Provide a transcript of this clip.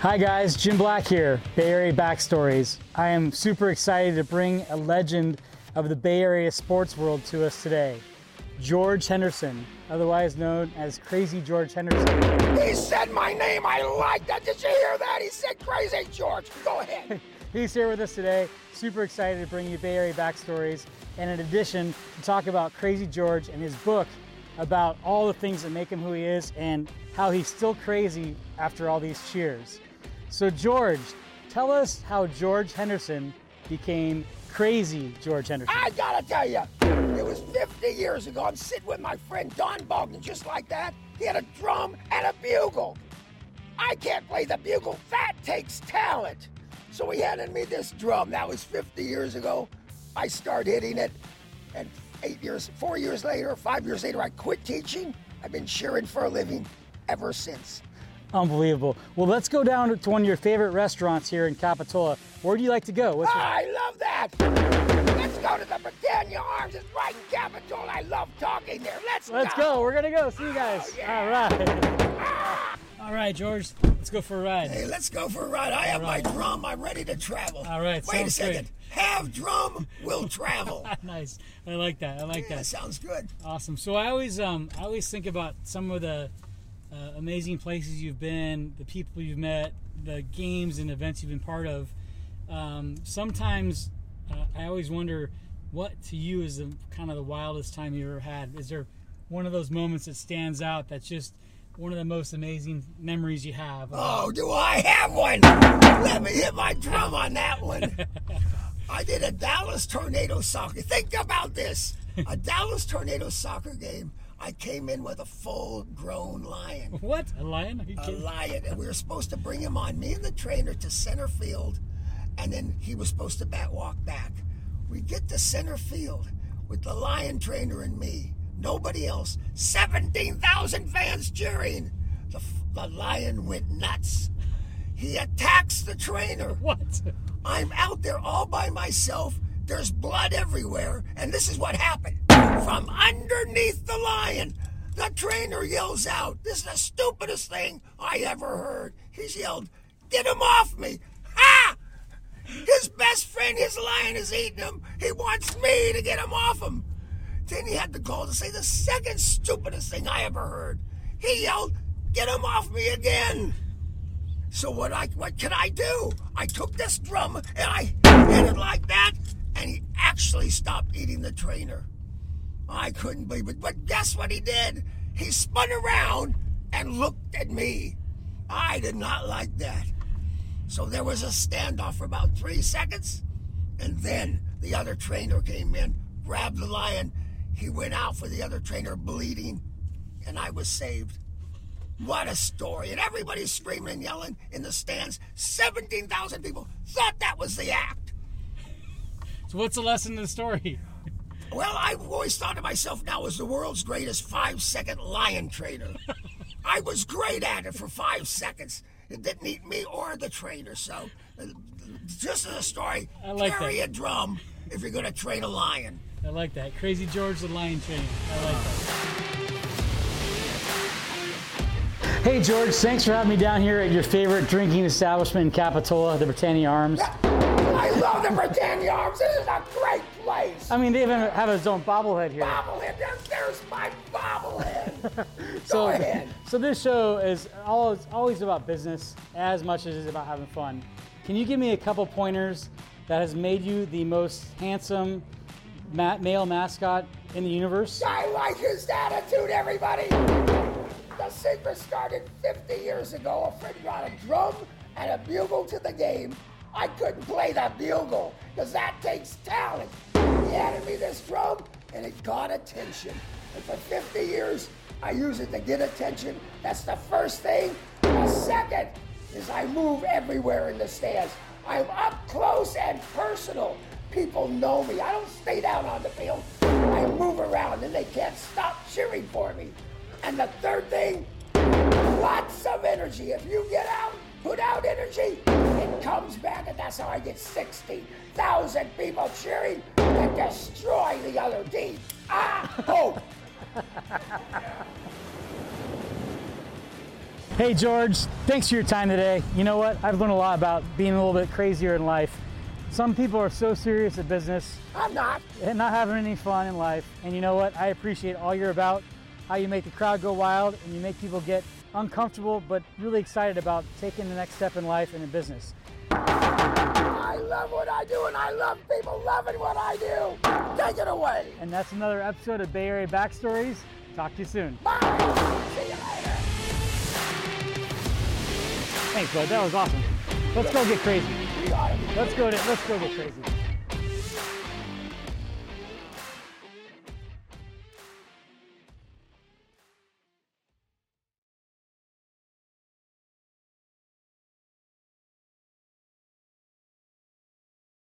Hi guys, Jim Black here, Bay Area Backstories. I am super excited to bring a legend of the Bay Area sports world to us today. George Henderson, otherwise known as Crazy George Henderson. He said my name. I like that. Did you hear that? He said crazy George. Go ahead. He's here with us today. Super excited to bring you Bay Area Backstories. And in addition, to talk about Crazy George and his book about all the things that make him who he is and how he's still crazy after all these cheers. So, George, tell us how George Henderson became crazy George Henderson. I gotta tell you, it was 50 years ago. I'm sitting with my friend Don Bogdan, just like that. He had a drum and a bugle. I can't play the bugle. That takes talent. So he handed me this drum. That was 50 years ago. I started hitting it, and eight years, four years later, five years later, I quit teaching. I've been cheering for a living ever since. Unbelievable. Well, let's go down to one of your favorite restaurants here in Capitola. Where do you like to go? What's your- I love that. Let's go to the Britannia Arms. It's right in Capitol. I love talking there. Let's, Let's go. We're gonna go. See you guys. Oh, yeah. All right. All right, George. Let's go for a ride. Hey, let's go for a ride. I have my drum. I'm ready to travel. All right, Wait a second. great. Have drum, will travel. nice. I like that. I like yeah, that. sounds good. Awesome. So I always um I always think about some of the uh, amazing places you've been, the people you've met, the games and events you've been part of. Um, sometimes uh, I always wonder what to you is the kind of the wildest time you ever had. Is there one of those moments that stands out that's just one of the most amazing memories you have? Oh, do I have one? Let me hit my drum on that one. I did a Dallas Tornado soccer. Think about this. A Dallas Tornado soccer game. I came in with a full-grown lion. What? A lion? A lion, and we were supposed to bring him on, me and the trainer, to center field, and then he was supposed to bat walk back. We get to center field with the lion trainer and me, nobody else. Seventeen thousand fans cheering. The, the lion went nuts. He attacks the trainer. What? I'm out there all by myself. There's blood everywhere. And this is what happened. From underneath the lion, the trainer yells out, This is the stupidest thing I ever heard. He's yelled, Get him off me! Ha! His best friend, his lion, is eating him. He wants me to get him off him. Then he had the gall to say the second stupidest thing I ever heard. He yelled, Get him off me again! So what I what can I do? I took this drum and I hit it like that, and he actually stopped eating the trainer. I couldn't believe it. But guess what he did? He spun around and looked at me. I did not like that. So there was a standoff for about three seconds, and then the other trainer came in, grabbed the lion. He went out for the other trainer bleeding, and I was saved. What a story. And everybody's screaming and yelling in the stands. 17,000 people thought that was the act. So what's the lesson in the story? Well, I've always thought of myself now as the world's greatest five second lion trainer. I was great at it for five seconds. It didn't eat me or the trainer. So, uh, just as a story, I like carry that. a drum if you're going to train a lion. I like that. Crazy George the Lion Trainer. I like that. Hey George, thanks for having me down here at your favorite drinking establishment in Capitola, the Britannia Arms. I love the Britannia Arms. This is a great place. I mean, they even have its own bobblehead here. Bobblehead, there's my bobblehead. So, Go ahead. so this show is always, always about business as much as it is about having fun. Can you give me a couple pointers that has made you the most handsome ma- male mascot in the universe? I like his attitude, everybody. The secret started 50 years ago. A friend brought a drum and a bugle to the game. I couldn't play the bugle because that takes talent. He handed me this drum and it got attention. And for 50 years, I use it to get attention. That's the first thing. The second is I move everywhere in the stands. I'm up close and personal. People know me. I don't stay down on the field. I move around and they can't stop cheering for me. And the third thing, lots of energy. If you get out, put out energy, it comes back, and that's how I get 60,000 people cheering to destroy the other team. Ah, oh. Hey, George, thanks for your time today. You know what? I've learned a lot about being a little bit crazier in life. Some people are so serious at business I'm not. and not having any fun in life. And you know what? I appreciate all you're about, how you make the crowd go wild and you make people get uncomfortable but really excited about taking the next step in life and in business. I love what I do and I love people loving what I do. Take it away. And that's another episode of Bay Area Backstories. Talk to you soon. Bye. See you later. Thanks, bud. That was awesome. Let's go get crazy. We gotta be Let's go. To, let's go get crazy.